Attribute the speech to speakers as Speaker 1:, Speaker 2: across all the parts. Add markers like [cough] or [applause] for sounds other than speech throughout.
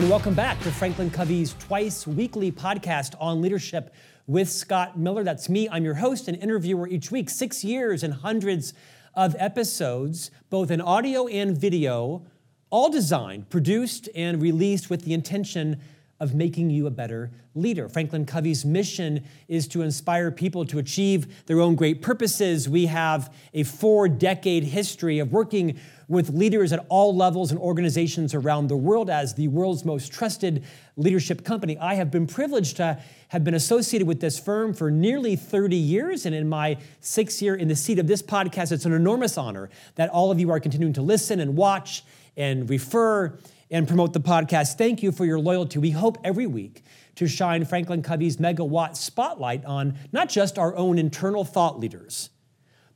Speaker 1: and welcome back to Franklin Covey's twice weekly podcast on leadership with Scott Miller. That's me. I'm your host and interviewer each week. Six years and hundreds of episodes, both in audio and video, all designed, produced, and released with the intention of making you a better leader. Franklin Covey's mission is to inspire people to achieve their own great purposes. We have a four decade history of working with leaders at all levels and organizations around the world as the world's most trusted leadership company. I have been privileged to have been associated with this firm for nearly 30 years, and in my sixth year in the seat of this podcast, it's an enormous honor that all of you are continuing to listen and watch and refer and promote the podcast. Thank you for your loyalty. We hope every week to shine Franklin Covey's megawatt spotlight on not just our own internal thought leaders,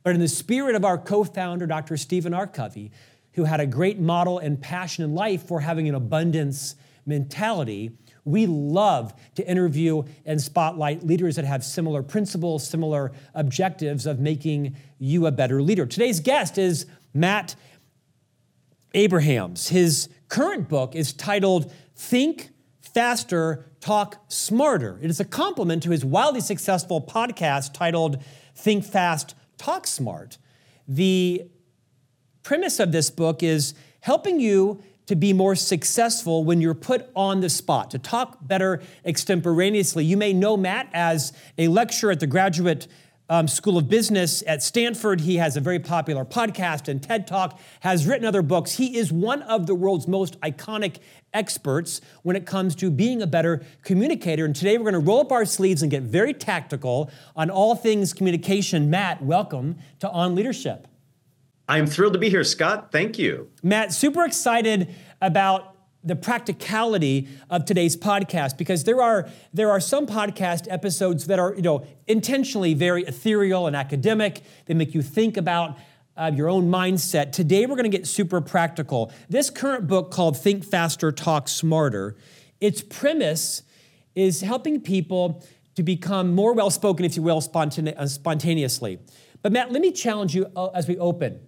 Speaker 1: but in the spirit of our co founder, Dr. Stephen R. Covey, who had a great model and passion in life for having an abundance mentality. We love to interview and spotlight leaders that have similar principles, similar objectives of making you a better leader. Today's guest is Matt Abrahams. His current book is titled Think Faster, Talk Smarter. It is a complement to his wildly successful podcast titled Think Fast, Talk Smart. The premise of this book is helping you to be more successful when you're put on the spot, to talk better extemporaneously. You may know Matt as a lecturer at the graduate um, School of Business at Stanford. He has a very popular podcast and TED Talk, has written other books. He is one of the world's most iconic experts when it comes to being a better communicator. And today we're going to roll up our sleeves and get very tactical on all things communication. Matt, welcome to On Leadership.
Speaker 2: I'm thrilled to be here, Scott. Thank you.
Speaker 1: Matt, super excited about the practicality of today's podcast because there are there are some podcast episodes that are you know intentionally very ethereal and academic they make you think about uh, your own mindset. Today we're going to get super practical. This current book called think faster talk smarter its premise is helping people to become more well spoken if you will spontane- uh, spontaneously. But matt let me challenge you uh, as we open.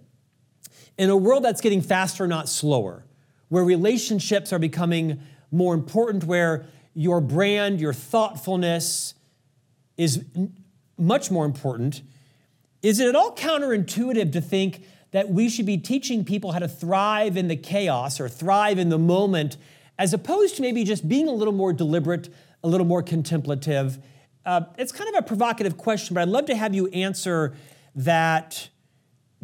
Speaker 1: In a world that's getting faster not slower where relationships are becoming more important, where your brand, your thoughtfulness is much more important. Is it at all counterintuitive to think that we should be teaching people how to thrive in the chaos or thrive in the moment, as opposed to maybe just being a little more deliberate, a little more contemplative? Uh, it's kind of a provocative question, but I'd love to have you answer that.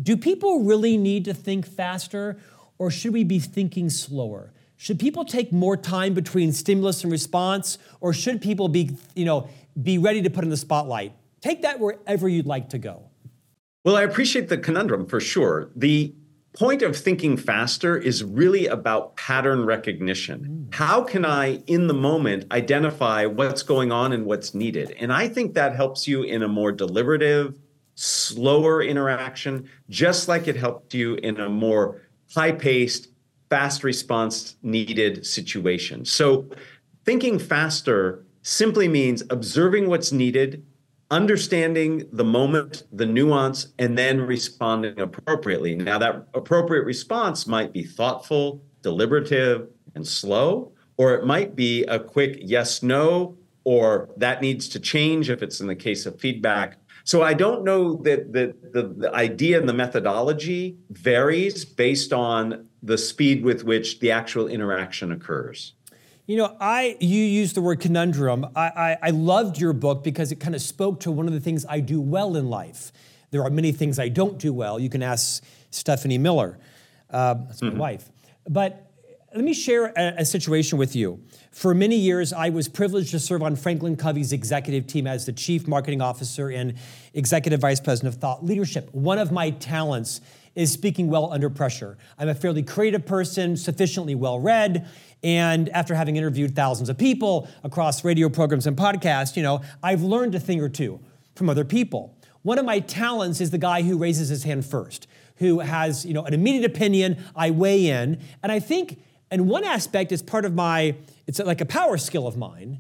Speaker 1: Do people really need to think faster? or should we be thinking slower? Should people take more time between stimulus and response, or should people be, you know, be ready to put in the spotlight? Take that wherever you'd like to go.
Speaker 2: Well, I appreciate the conundrum for sure. The point of thinking faster is really about pattern recognition. Mm. How can I, in the moment, identify what's going on and what's needed? And I think that helps you in a more deliberative, slower interaction, just like it helped you in a more high paced, fast response needed situation. So thinking faster simply means observing what's needed, understanding the moment, the nuance, and then responding appropriately. Now, that appropriate response might be thoughtful, deliberative, and slow, or it might be a quick yes, no, or that needs to change if it's in the case of feedback, so I don't know that the, the, the idea and the methodology varies based on the speed with which the actual interaction occurs.
Speaker 1: You know, I you used the word conundrum. I, I, I, loved your book because it kind of spoke to one of the things I do well in life. There are many things I don't do well. You can ask Stephanie Miller, uh, that's my mm-hmm. wife. But let me share a, a situation with you. For many years, I was privileged to serve on Franklin Covey's executive team as the chief marketing officer and executive vice president of thought leadership. One of my talents is speaking well under pressure. I'm a fairly creative person, sufficiently well read, and after having interviewed thousands of people across radio programs and podcasts, you know, I've learned a thing or two from other people. One of my talents is the guy who raises his hand first, who has, you know, an immediate opinion, I weigh in, and I think and one aspect is part of my, it's like a power skill of mine.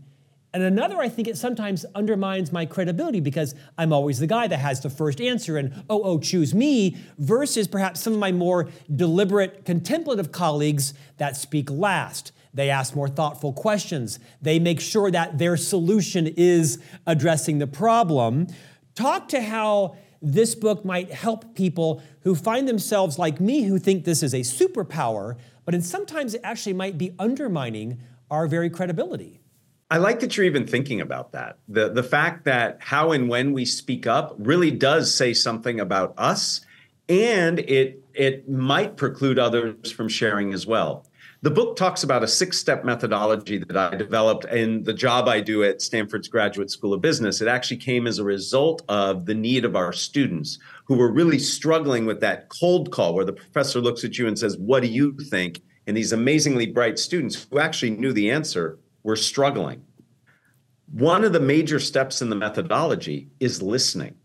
Speaker 1: And another, I think it sometimes undermines my credibility because I'm always the guy that has the first answer and, oh, oh, choose me, versus perhaps some of my more deliberate, contemplative colleagues that speak last. They ask more thoughtful questions. They make sure that their solution is addressing the problem. Talk to how this book might help people who find themselves like me, who think this is a superpower, but in sometimes it actually might be undermining our very credibility.
Speaker 2: I like that you're even thinking about that. The, the fact that how and when we speak up really does say something about us, and it, it might preclude others from sharing as well. The book talks about a six step methodology that I developed in the job I do at Stanford's Graduate School of Business. It actually came as a result of the need of our students who were really struggling with that cold call where the professor looks at you and says, What do you think? And these amazingly bright students who actually knew the answer were struggling. One of the major steps in the methodology is listening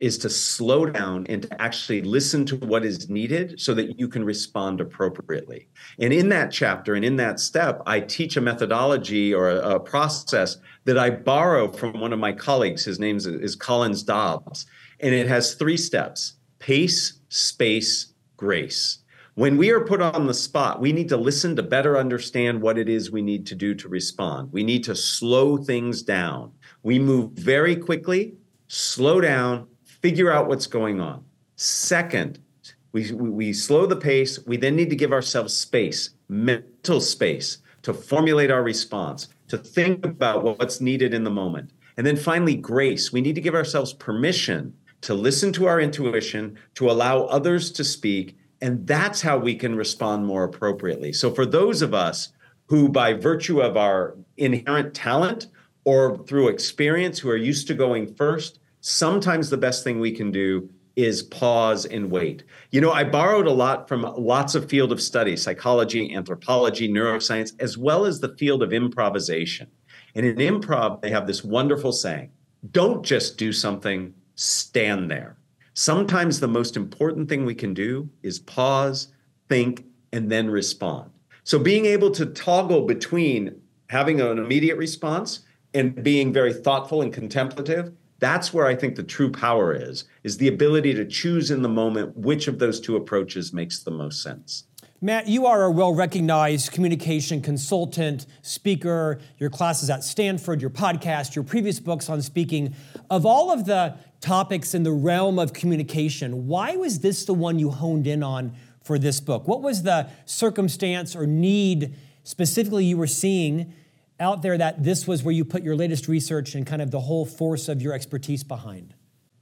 Speaker 2: is to slow down and to actually listen to what is needed so that you can respond appropriately. And in that chapter and in that step, I teach a methodology or a, a process that I borrow from one of my colleagues. His name is, is Collins Dobbs. And it has three steps pace, space, grace. When we are put on the spot, we need to listen to better understand what it is we need to do to respond. We need to slow things down. We move very quickly, slow down, figure out what's going on. Second, we, we slow the pace. We then need to give ourselves space, mental space, to formulate our response, to think about what's needed in the moment. And then finally, grace. We need to give ourselves permission to listen to our intuition, to allow others to speak. And that's how we can respond more appropriately. So, for those of us who, by virtue of our inherent talent or through experience, who are used to going first, sometimes the best thing we can do is pause and wait. You know, I borrowed a lot from lots of field of study, psychology, anthropology, neuroscience, as well as the field of improvisation. And in improv, they have this wonderful saying, don't just do something, stand there. Sometimes the most important thing we can do is pause, think, and then respond. So being able to toggle between having an immediate response and being very thoughtful and contemplative that's where I think the true power is, is the ability to choose in the moment which of those two approaches makes the most sense.
Speaker 1: Matt, you are a well recognized communication consultant, speaker, your classes at Stanford, your podcast, your previous books on speaking. Of all of the topics in the realm of communication, why was this the one you honed in on for this book? What was the circumstance or need specifically you were seeing out there that this was where you put your latest research and kind of the whole force of your expertise behind?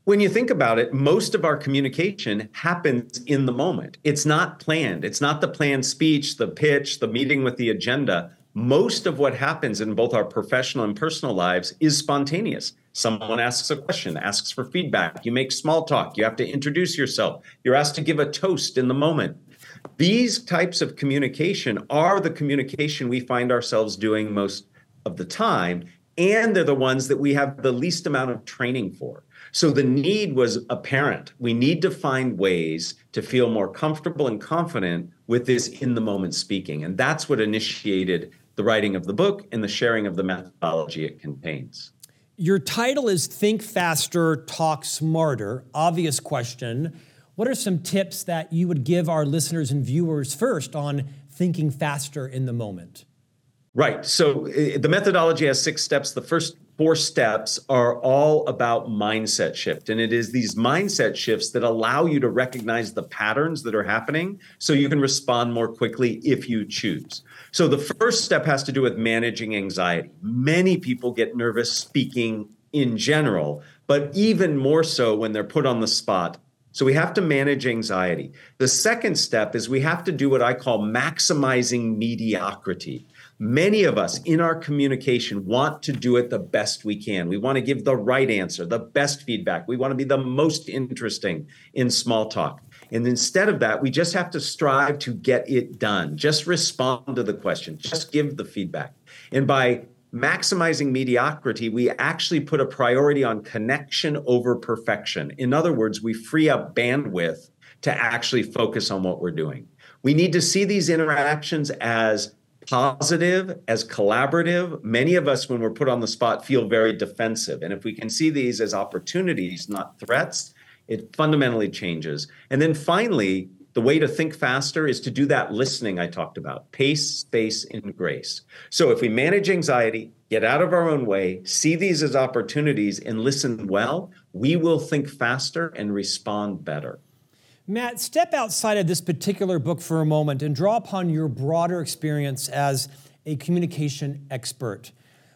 Speaker 2: When you think about it, most of our communication happens in the moment. It's not planned. It's not the planned speech, the pitch, the meeting with the agenda. Most of what happens in both our professional and personal lives is spontaneous. Someone asks a question, asks for feedback. You make small talk. You have to introduce yourself. You're asked to give a toast in the moment. These types of communication are the communication we find ourselves doing most of the time, and they're the ones that we have the least amount of training for. So the need was apparent. We need to find ways to feel more comfortable and confident with this in the moment speaking. And that's what initiated the writing of the book and the sharing of the methodology it contains.
Speaker 1: Your title is Think Faster, Talk Smarter. Obvious question. What are some tips that you would give our listeners and viewers first on thinking faster in the moment?
Speaker 2: Right. So uh, the methodology has six steps. The first four steps are all about mindset shift. And it is these mindset shifts that allow you to recognize the patterns that are happening so you can respond more quickly if you choose. So the first step has to do with managing anxiety. Many people get nervous speaking in general, but even more so when they're put on the spot so we have to manage anxiety. The second step is we have to do what I call maximizing mediocrity. Many of us in our communication want to do it the best we can. We want to give the right answer, the best feedback. We want to be the most interesting in small talk. And instead of that, we just have to strive to get it done. Just respond to the question, just give the feedback. And by maximizing mediocrity, we actually put a priority on connection over perfection. In other words, we free up bandwidth to actually focus on what we're doing. We need to see these interactions as positive, as collaborative. Many of us, when we're put on the spot, feel very defensive. And if we can see these as opportunities, not threats, it fundamentally changes. And then finally, the way to think faster is to do that listening I talked about pace, space, and grace. So if we manage anxiety, get out of our own way, see these as opportunities, and listen well, we will think faster and respond better.
Speaker 1: Matt, step outside of this particular book for a moment and draw upon your broader experience as a communication expert.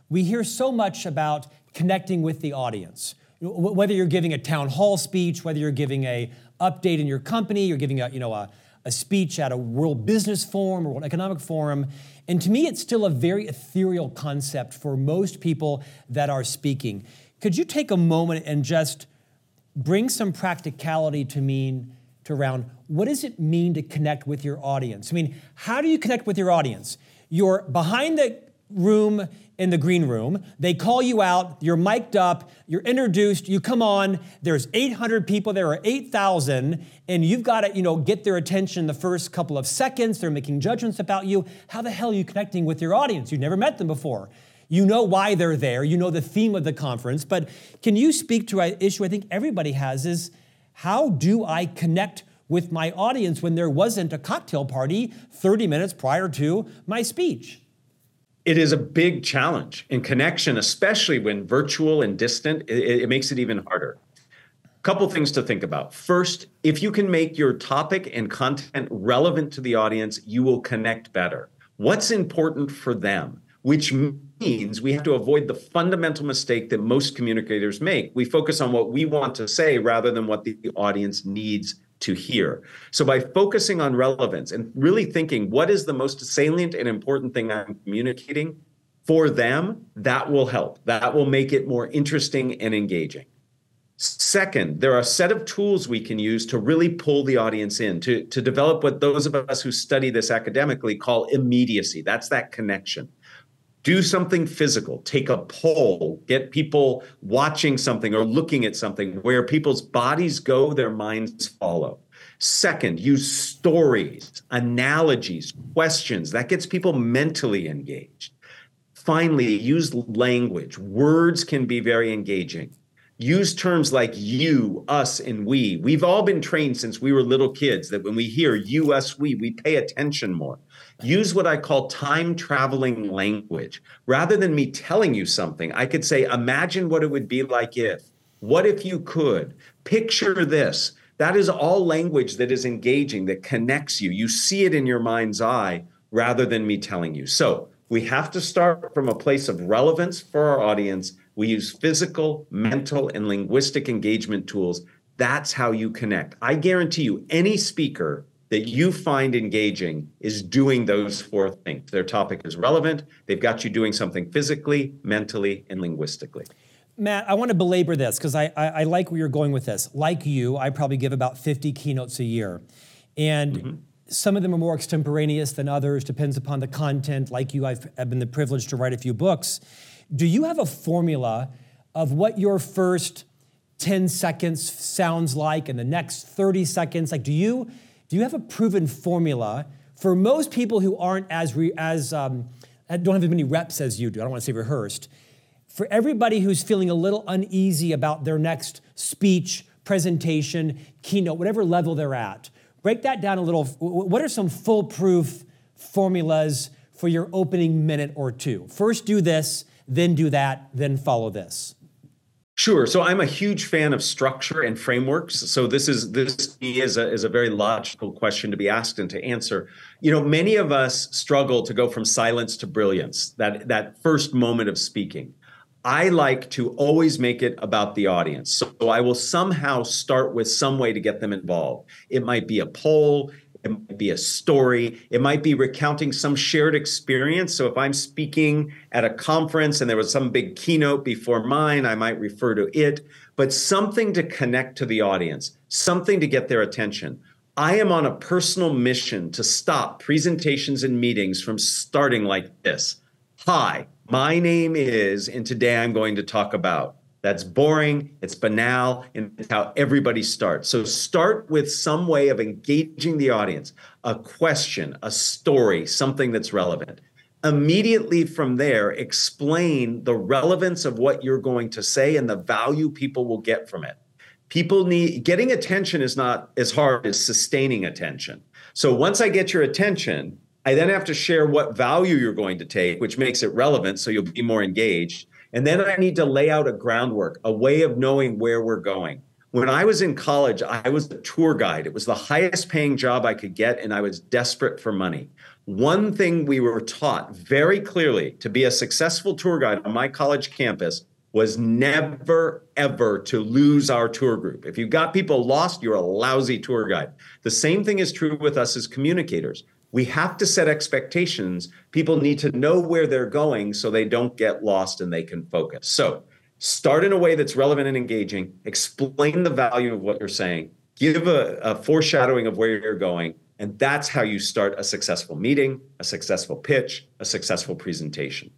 Speaker 1: We hear so much about connecting with the audience. Whether you're giving a town hall speech, whether you're giving a update in your company, you're giving a, you know, a, a speech at a World Business Forum or World Economic Forum. And to me, it's still a very ethereal concept for most people that are speaking. Could you take a moment and just bring some practicality to mean to around what does it mean to connect with your audience? I mean, how do you connect with your audience? You're behind the room in the green room. They call you out, you're mic'd up, you're introduced, you come on, there's 800 people, there are 8,000, and you've got to, you know, get their attention the first couple of seconds. They're making judgments about you. How the hell are you connecting with your audience? You've never met them before. You know why they're there, you know the theme of the conference, but can you speak to an issue I think everybody has is how do I connect with my audience when there wasn't a cocktail party 30 minutes prior to my speech?
Speaker 2: it is a big challenge in connection, especially when virtual and distant, it, it makes it even harder. Couple things to think about. First, if you can make your topic and content relevant to the audience, you will connect better. What's important for them? Which means we have to avoid the fundamental mistake that most communicators make. We focus on what we want to say rather than what the audience needs to hear. So by focusing on relevance and really thinking what is the most salient and important thing I'm communicating for them, that will help. That will make it more interesting and engaging. Second, there are a set of tools we can use to really pull the audience in, to, to develop what those of us who study this academically call immediacy. That's that connection do something physical. Take a poll. Get people watching something or looking at something where people's bodies go their minds follow. Second use stories analogies questions that gets people mentally engaged. Finally use language. Words can be very engaging. Use terms like you, us, and we. We've all been trained since we were little kids that when we hear you, us, we, we pay attention more. Use what I call time traveling language. Rather than me telling you something, I could say, imagine what it would be like if. What if you could? Picture this. That is all language that is engaging, that connects you. You see it in your mind's eye rather than me telling you. So we have to start from a place of relevance for our audience we use physical, mental, and linguistic engagement tools. That's how you connect. I guarantee you, any speaker that you find engaging is doing those four things. Their topic is relevant, they've got you doing something physically, mentally, and linguistically.
Speaker 1: Matt, I want to belabor this because I, I, I, like where you're going with this. Like you, I probably give about 50 keynotes a year. And mm-hmm. some of them are more extemporaneous than others, depends upon the content. Like you, I've, I've been the privilege to write a few books. Do you have a formula of what your first 10 seconds sounds like and the next 30 seconds? Like, do you, do you have a proven formula for most people who aren't as, re, as um, don't have as many reps as you do? I don't want to say rehearsed. For everybody who's feeling a little uneasy about their next speech, presentation, keynote, whatever level they're at, break that down a little. What are some foolproof formulas for your opening minute or two? First, do this then do that, then follow this?
Speaker 2: Sure. So I'm a huge fan of structure and frameworks. So this is this is a is a very logical question to be asked and to answer. You know, many of us struggle to go from silence to brilliance. That that first moment of speaking. I like to always make it about the audience. So I will somehow start with some way to get them involved. It might be a poll, it might be a story. It might be recounting some shared experience. So if I'm speaking at a conference and there was some big keynote before mine, I might refer to it, but something to connect to the audience, something to get their attention. I am on a personal mission to stop presentations and meetings from starting like this. Hi, my name is, and today I'm going to talk about. That's boring, it's banal, and it's how everybody starts. So start with some way of engaging the audience, a question, a story, something that's relevant. Immediately from there, explain the relevance of what you're going to say and the value people will get from it. people need getting attention is not as hard as sustaining attention. So once I get your attention, I then have to share what value you're going to take, which makes it relevant so you'll be more engaged. And then I need to lay out a groundwork, a way of knowing where we're going. When I was in college, I was a tour guide. It was the highest paying job I could get, and I was desperate for money. One thing we were taught very clearly to be a successful tour guide on my college campus was never, ever to lose our tour group. If you got people lost, you're a lousy tour guide. The same thing is true with us as communicators. We have to set expectations. People need to know where they're going so they don't get lost and they can focus. So, start in a way that's relevant and engaging, explain the value of what you're saying, give a, a foreshadowing of where you're going, and that's how you start a successful meeting, a successful pitch, a successful presentation.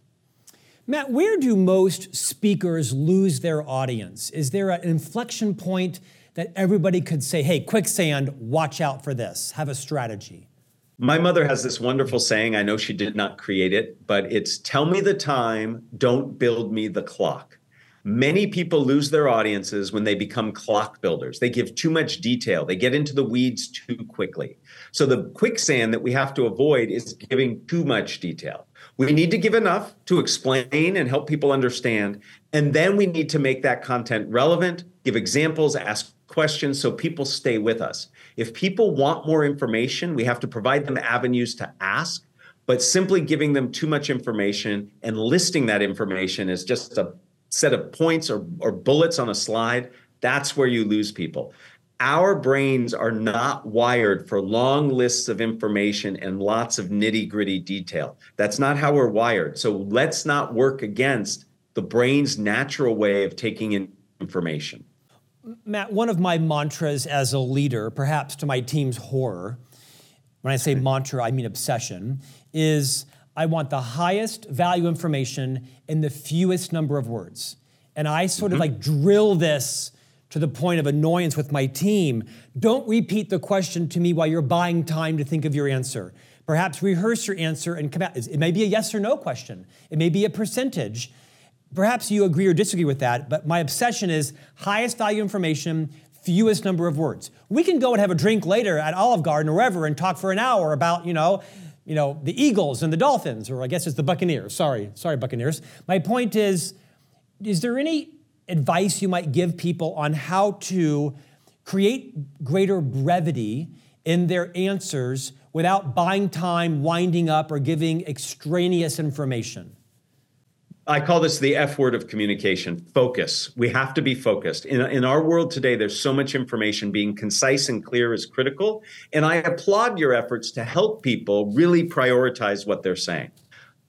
Speaker 1: Matt, where do most speakers lose their audience? Is there an inflection point that everybody could say, hey, quicksand, watch out for this, have a strategy?
Speaker 2: My mother has this wonderful saying. I know she did not create it, but it's tell me the time, don't build me the clock. Many people lose their audiences when they become clock builders. They give too much detail, they get into the weeds too quickly. So, the quicksand that we have to avoid is giving too much detail. We need to give enough to explain and help people understand. And then we need to make that content relevant, give examples, ask questions so people stay with us. If people want more information, we have to provide them avenues to ask. But simply giving them too much information and listing that information as just a set of points or, or bullets on a slide, that's where you lose people our brains are not wired for long lists of information and lots of nitty gritty detail. That's not how we're wired. So let's not work against the brain's natural way of taking in information.
Speaker 1: Matt, one of my mantras as a leader, perhaps to my team's horror, when I say [laughs] mantra, I mean obsession, is I want the highest value information in the fewest number of words. And I sort mm-hmm. of like drill this to the point of annoyance with my team, don't repeat the question to me while you're buying time to think of your answer. Perhaps rehearse your answer and come out. It may be a yes or no question, it may be a percentage. Perhaps you agree or disagree with that, but my obsession is highest value information, fewest number of words. We can go and have a drink later at Olive Garden or wherever and talk for an hour about, you know, you know, the Eagles and the Dolphins, or I guess it's the Buccaneers. Sorry, sorry, Buccaneers. My point is, is there any advice you might give people on how to create greater brevity in their answers without buying time, winding up, or giving extraneous information?
Speaker 2: I call this the F word of communication focus. We have to be focused. In, in our world today, there's so much information. Being concise and clear is critical. And I applaud your efforts to help people really prioritize what they're saying.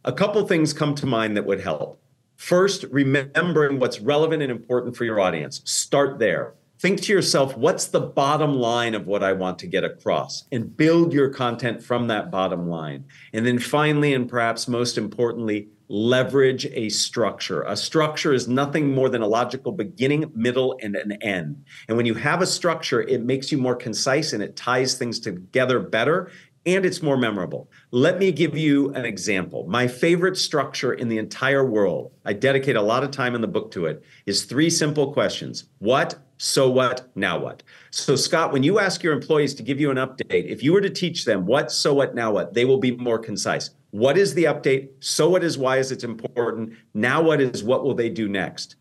Speaker 2: A couple things come to mind that would help. First, remembering what's relevant and important for your audience. Start there. Think to yourself, what's the bottom line of what I want to get across? And build your content from that bottom line. And then finally, and perhaps most importantly, leverage a structure. A structure is nothing more than a logical beginning, middle, and an end. And when you have a structure, it makes you more concise and it ties things together better and it's more memorable. Let me give you an example. My favorite structure in the entire world, I dedicate a lot of time in the book to it, is three simple questions What, so what, now what? So, Scott, when you ask your employees to give you an update, if you were to teach them what, so what, now what, they will be more concise. What is the update? So what is why is it important? Now what is what will they do next?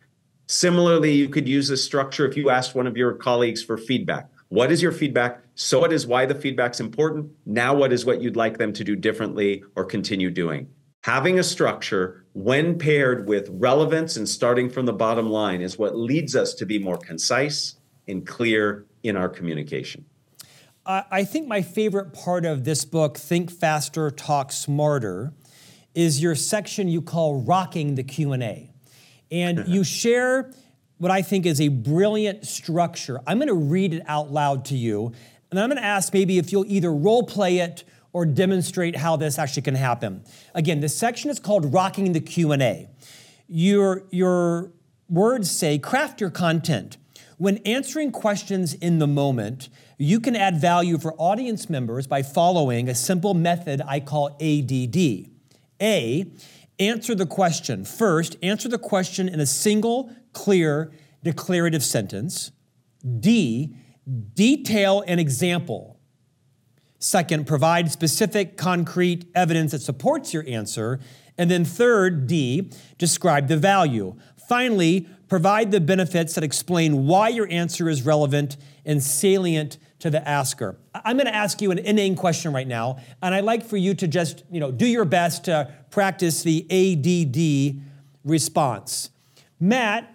Speaker 2: Similarly, you could use this structure if you asked one of your colleagues for feedback. What is your feedback? So what is why the feedback's important? Now what is what you'd like them to do differently or continue doing? Having a structure when paired with relevance and starting from the bottom line is what leads us to be more concise and clear in our communication.
Speaker 1: I think my favorite part of this book, Think Faster, Talk Smarter, is your section you call Rocking the Q&A. And you share what I think is a brilliant structure. I'm going to read it out loud to you, and I'm going to ask maybe if you'll either role play it or demonstrate how this actually can happen. Again, this section is called Rocking the Q&A. Your, your words say, craft your content. When answering questions in the moment, you can add value for audience members by following a simple method I call ADD. A, answer the question. First, answer the question in a single, clear, declarative sentence. D, detail an example. Second, provide specific, concrete evidence that supports your answer. And then third, D, describe the value. Finally, provide the benefits that explain why your answer is relevant and salient to the asker. I'm going to ask you an inane question right now, and I'd like for you to just, you know, do your best to practice the ADD response. Matt,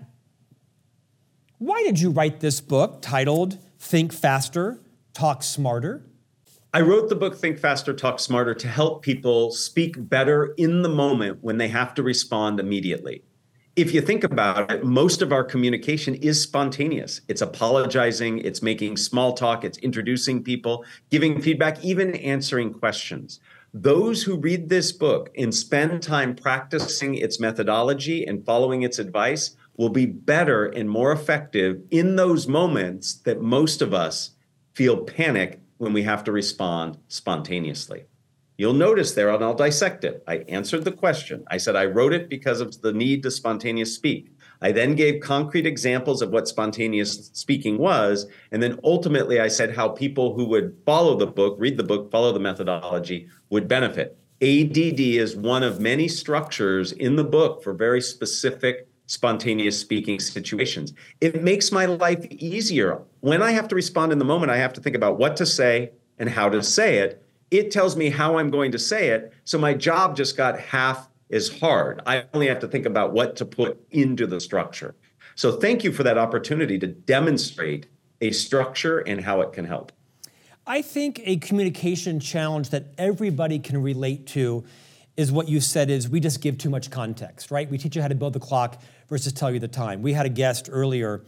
Speaker 1: why did you write this book titled Think Faster, Talk Smarter?
Speaker 2: I wrote the book Think Faster, Talk Smarter to help people speak better in the moment when they have to respond immediately if you think about it, most of our communication is spontaneous. It's apologizing, it's making small talk, it's introducing people, giving feedback, even answering questions. Those who read this book and spend time practicing its methodology and following its advice will be better and more effective in those moments that most of us feel panic when we have to respond spontaneously. You'll notice there, and I'll dissect it. I answered the question. I said I wrote it because of the need to spontaneous speak. I then gave concrete examples of what spontaneous speaking was. And then ultimately, I said how people who would follow the book, read the book, follow the methodology would benefit. ADD is one of many structures in the book for very specific spontaneous speaking situations. It makes my life easier. When I have to respond in the moment, I have to think about what to say and how to say it it tells me how I'm going to say it. So my job just got half as hard. I only have to think about what to put into the structure. So thank you for that opportunity to demonstrate a structure and how it can help.
Speaker 1: I think a communication challenge that everybody can relate to is what you said is we just give too much context, right? We teach you how to build the clock versus tell you the time. We had a guest earlier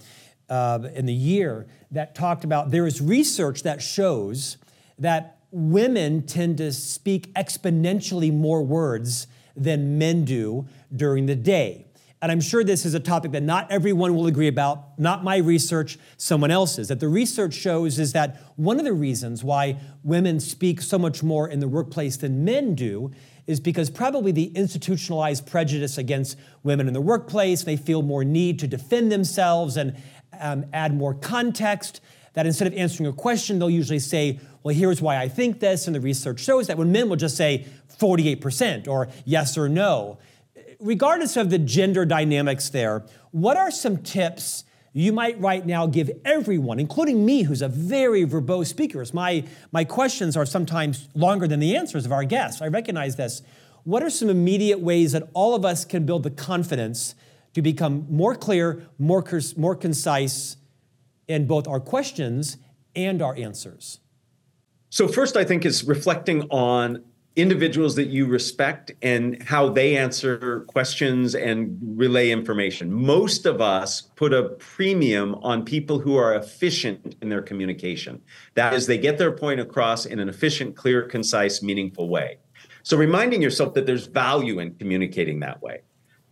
Speaker 1: uh, in the year that talked about there is research that shows that women tend to speak exponentially more words than men do during the day. And I'm sure this is a topic that not everyone will agree about, not my research, someone else's. That the research shows is that one of the reasons why women speak so much more in the workplace than men do is because probably the institutionalized prejudice against women in the workplace, they feel more need to defend themselves and um, add more context that instead of answering a question, they'll usually say, Well, here's why I think this. And the research shows that when men will just say 48% or yes or no. Regardless of the gender dynamics there, what are some tips you might right now give everyone, including me, who's a very verbose speaker? My, my questions are sometimes longer than the answers of our guests. I recognize this. What are some immediate ways that all of us can build the confidence to become more clear, more, more concise, in both our questions and our answers?
Speaker 2: So, first, I think is reflecting on individuals that you respect and how they answer questions and relay information. Most of us put a premium on people who are efficient in their communication. That is, they get their point across in an efficient, clear, concise, meaningful way. So, reminding yourself that there's value in communicating that way.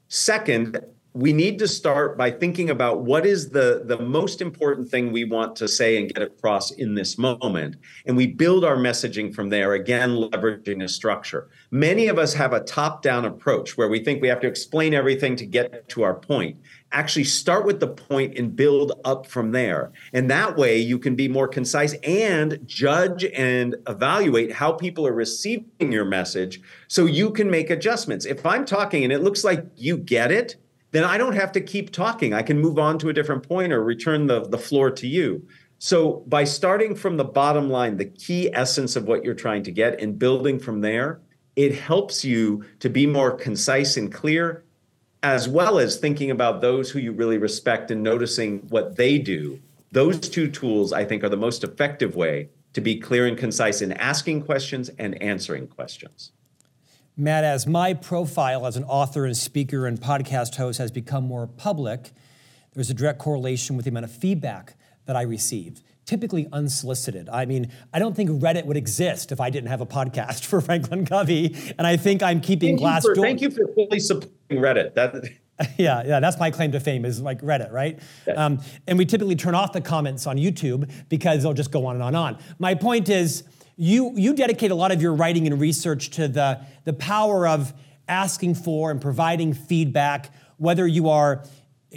Speaker 2: Second, we need to start by thinking about what is the, the most important thing we want to say and get across in this moment. And we build our messaging from there, again, leveraging a structure. Many of us have a top down approach where we think we have to explain everything to get to our point. Actually, start with the point and build up from there. And that way, you can be more concise and judge and evaluate how people are receiving your message so you can make adjustments. If I'm talking and it looks like you get it, then I don't have to keep talking. I can move on to a different point or return the, the floor to you. So, by starting from the bottom line, the key essence of what you're trying to get, and building from there, it helps you to be more concise and clear, as well as thinking about those who you really respect and noticing what they do. Those two tools, I think, are the most effective way to be clear and concise in asking questions and answering questions.
Speaker 1: Matt, as my profile as an author and speaker and podcast host has become more public, there's a direct correlation with the amount of feedback that I receive, typically unsolicited. I mean, I don't think Reddit would exist if I didn't have a podcast [laughs] for Franklin Covey, and I think I'm keeping
Speaker 2: thank
Speaker 1: Glassdoor.
Speaker 2: Thank you for fully supporting Reddit. That. [laughs]
Speaker 1: yeah, yeah, that's my claim to fame is like Reddit, right? Yeah. Um, and we typically turn off the comments on YouTube because they'll just go on and on and on. My point is, you, you dedicate a lot of your writing and research to the, the power of asking for and providing feedback, whether you are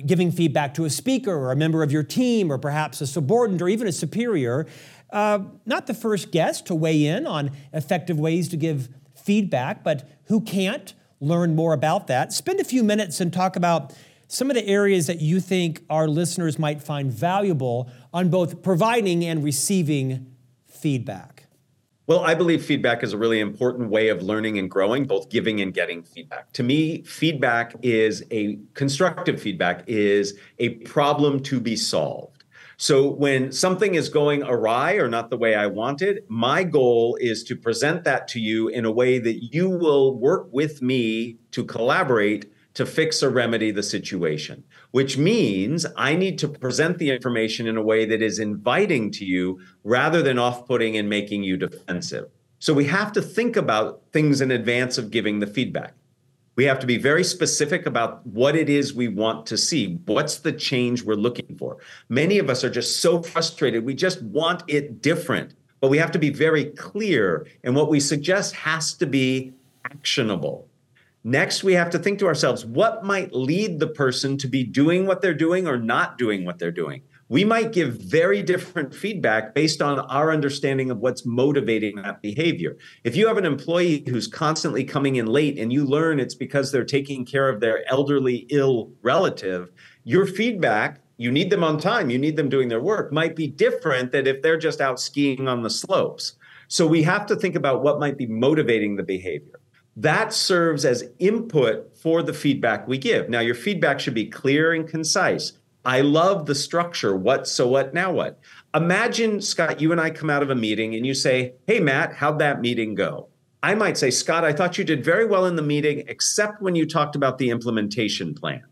Speaker 1: giving feedback to a speaker or a member of your team or perhaps a subordinate or even a superior, uh, not the first guest to weigh in on effective ways to give feedback, but who can't learn more about that. Spend a few minutes and talk about some of the areas that you think our listeners might find valuable on both providing and receiving feedback.
Speaker 2: Well, I believe feedback is a really important way of learning and growing, both giving and getting feedback. To me, feedback is a constructive feedback is a problem to be solved. So when something is going awry or not the way I wanted, my goal is to present that to you in a way that you will work with me to collaborate to fix or remedy the situation, which means I need to present the information in a way that is inviting to you rather than off putting and making you defensive. So we have to think about things in advance of giving the feedback. We have to be very specific about what it is we want to see. What's the change we're looking for? Many of us are just so frustrated. We just want it different, but we have to be very clear. And what we suggest has to be actionable. Next, we have to think to ourselves what might lead the person to be doing what they're doing or not doing what they're doing. We might give very different feedback based on our understanding of what's motivating that behavior. If you have an employee who's constantly coming in late and you learn it's because they're taking care of their elderly ill relative, your feedback, you need them on time, you need them doing their work, might be different than if they're just out skiing on the slopes. So we have to think about what might be motivating the behavior that serves as input for the feedback we give. Now, your feedback should be clear and concise. I love the structure. What, so what, now what? Imagine, Scott, you and I come out of a meeting and you say, Hey, Matt, how'd that meeting go? I might say, Scott, I thought you did very well in the meeting, except when you talked about the implementation plan.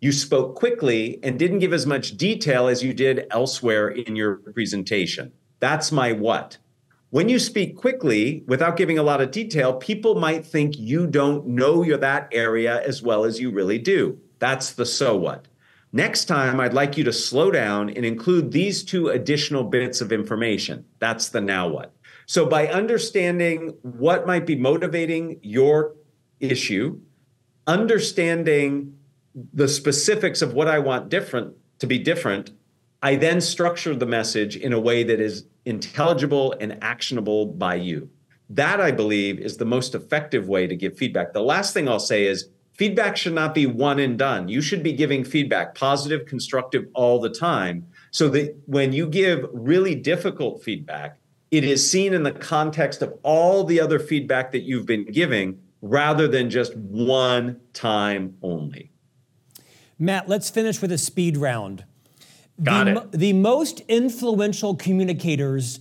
Speaker 2: You spoke quickly and didn't give as much detail as you did elsewhere in your presentation. That's my what. When you speak quickly without giving a lot of detail, people might think you don't know that area as well as you really do. That's the so what. Next time, I'd like you to slow down and include these two additional bits of information. That's the now what. So, by understanding what might be motivating your issue, understanding the specifics of what I want different to be different, I then structure the message in a way that is intelligible and actionable by you. That, I believe, is the most effective way to give feedback. The last thing I'll say is feedback should not be one and done. You should be giving feedback, positive, constructive, all the time, so that when you give really difficult feedback, it is seen in the context of all the other feedback that you've been giving rather than just one time only.
Speaker 1: Matt, let's finish with a speed round.
Speaker 2: Got
Speaker 1: the,
Speaker 2: it.
Speaker 1: The most influential communicators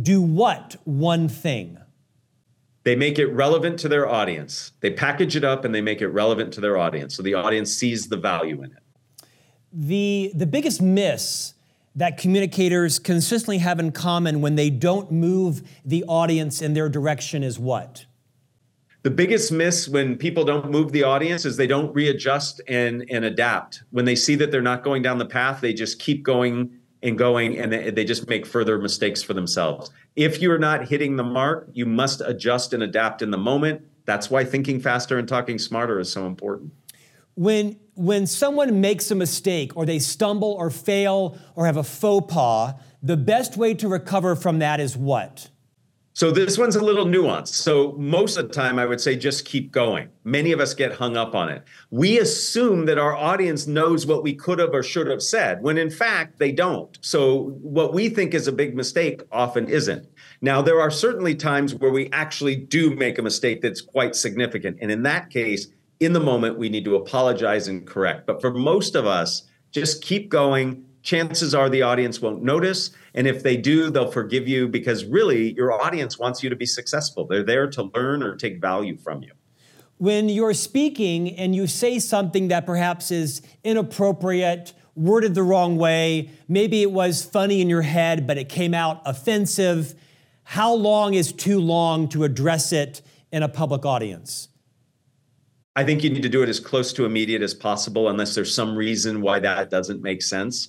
Speaker 1: do what one thing?
Speaker 2: They make it relevant to their audience. They package it up and they make it relevant to their audience. So the audience sees the value in it.
Speaker 1: The, the biggest miss that communicators consistently have in common when they don't move the audience in their direction is what?
Speaker 2: The biggest miss when people don't move the audience is they don't readjust and and adapt. When they see that they're not going down the path they just keep going and going and they just make further mistakes for themselves. If you're not hitting the mark you must adjust and adapt in the moment. That's why thinking faster and talking smarter is so important.
Speaker 1: When when someone makes a mistake or they stumble or fail or have a faux pas the best way to recover from that is what
Speaker 2: so this one's a little nuanced. So most of the time, I would say just keep going. Many of us get hung up on it. We assume that our audience knows what we could have or should have said, when in fact they don't. So what we think is a big mistake often isn't. Now, there are certainly times where we actually do make a mistake that's quite significant. And in that case, in the moment, we need to apologize and correct. But for most of us, just keep going, chances are the audience won't notice. And if they do, they'll forgive you because really your audience wants you to be successful. They're there to learn or take value from you.
Speaker 1: When you're speaking and you say something that perhaps is inappropriate, worded the wrong way, maybe it was funny in your head, but it came out offensive, how long is too long to address it in a public audience?
Speaker 2: I think you need to do it as close to immediate as possible, unless there's some reason why that doesn't make sense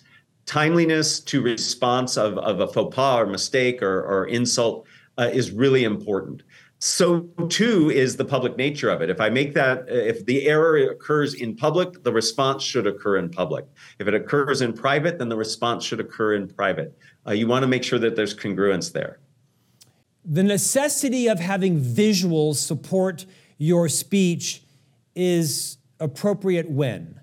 Speaker 2: timeliness to response of, of a faux pas or mistake or, or insult uh, is really important. so too is the public nature of it. If I make that, if the error occurs in public, the response should occur in public. If it occurs in private, then the response should occur in private. Uh, you want to make sure that there's congruence there.
Speaker 1: The necessity of having visuals support your speech is appropriate when?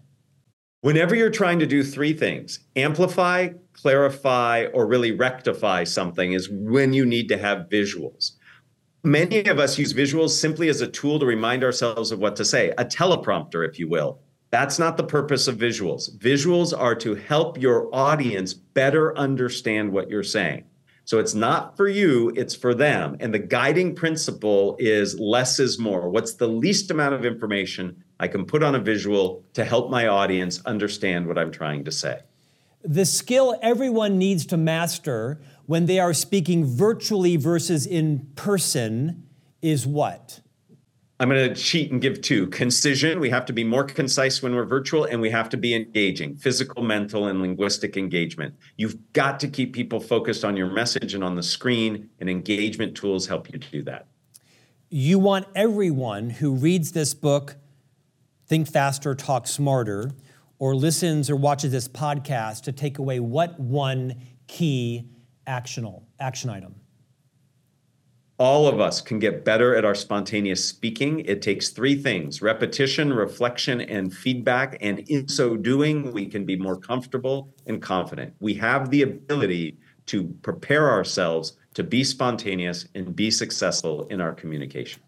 Speaker 2: Whenever you're trying to do three things amplify, clarify, or really rectify something, is when you need to have visuals. Many of us use visuals simply as a tool to remind ourselves of what to say, a teleprompter, if you will. That's not the purpose of visuals. Visuals are to help your audience better understand what you're saying. So it's not for you, it's for them. And the guiding principle is less is more. What's the least amount of information I can put on a visual to help my audience understand what I'm trying to say?
Speaker 1: The skill everyone needs to master when they are speaking virtually versus in person is what?
Speaker 2: I'm going to cheat and give two. Concision, we have to be more concise when we're virtual, and we have to be engaging physical, mental, and linguistic engagement. You've got to keep people focused on your message and on the screen, and engagement tools help you do that.
Speaker 1: You want everyone who reads this book, Think Faster, Talk Smarter, or listens or watches this podcast to take away what one key action item?
Speaker 2: All of us can get better at our spontaneous speaking. It takes three things repetition, reflection, and feedback. And in so doing, we can be more comfortable and confident. We have the ability to prepare ourselves to be spontaneous and be successful in our communication.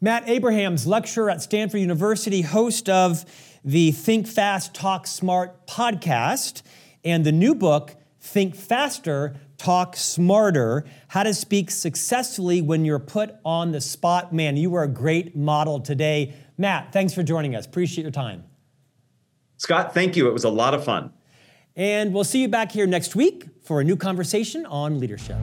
Speaker 1: Matt Abrahams, lecturer at Stanford University, host of the Think Fast, Talk Smart podcast, and the new book, Think Faster, Talk Smarter How to Speak Successfully When You're Put on the Spot. Man, you were a great model today. Matt, thanks for joining us. Appreciate your time.
Speaker 2: Scott, thank you. It was a lot of fun.
Speaker 1: And we'll see you back here next week for a new conversation on leadership.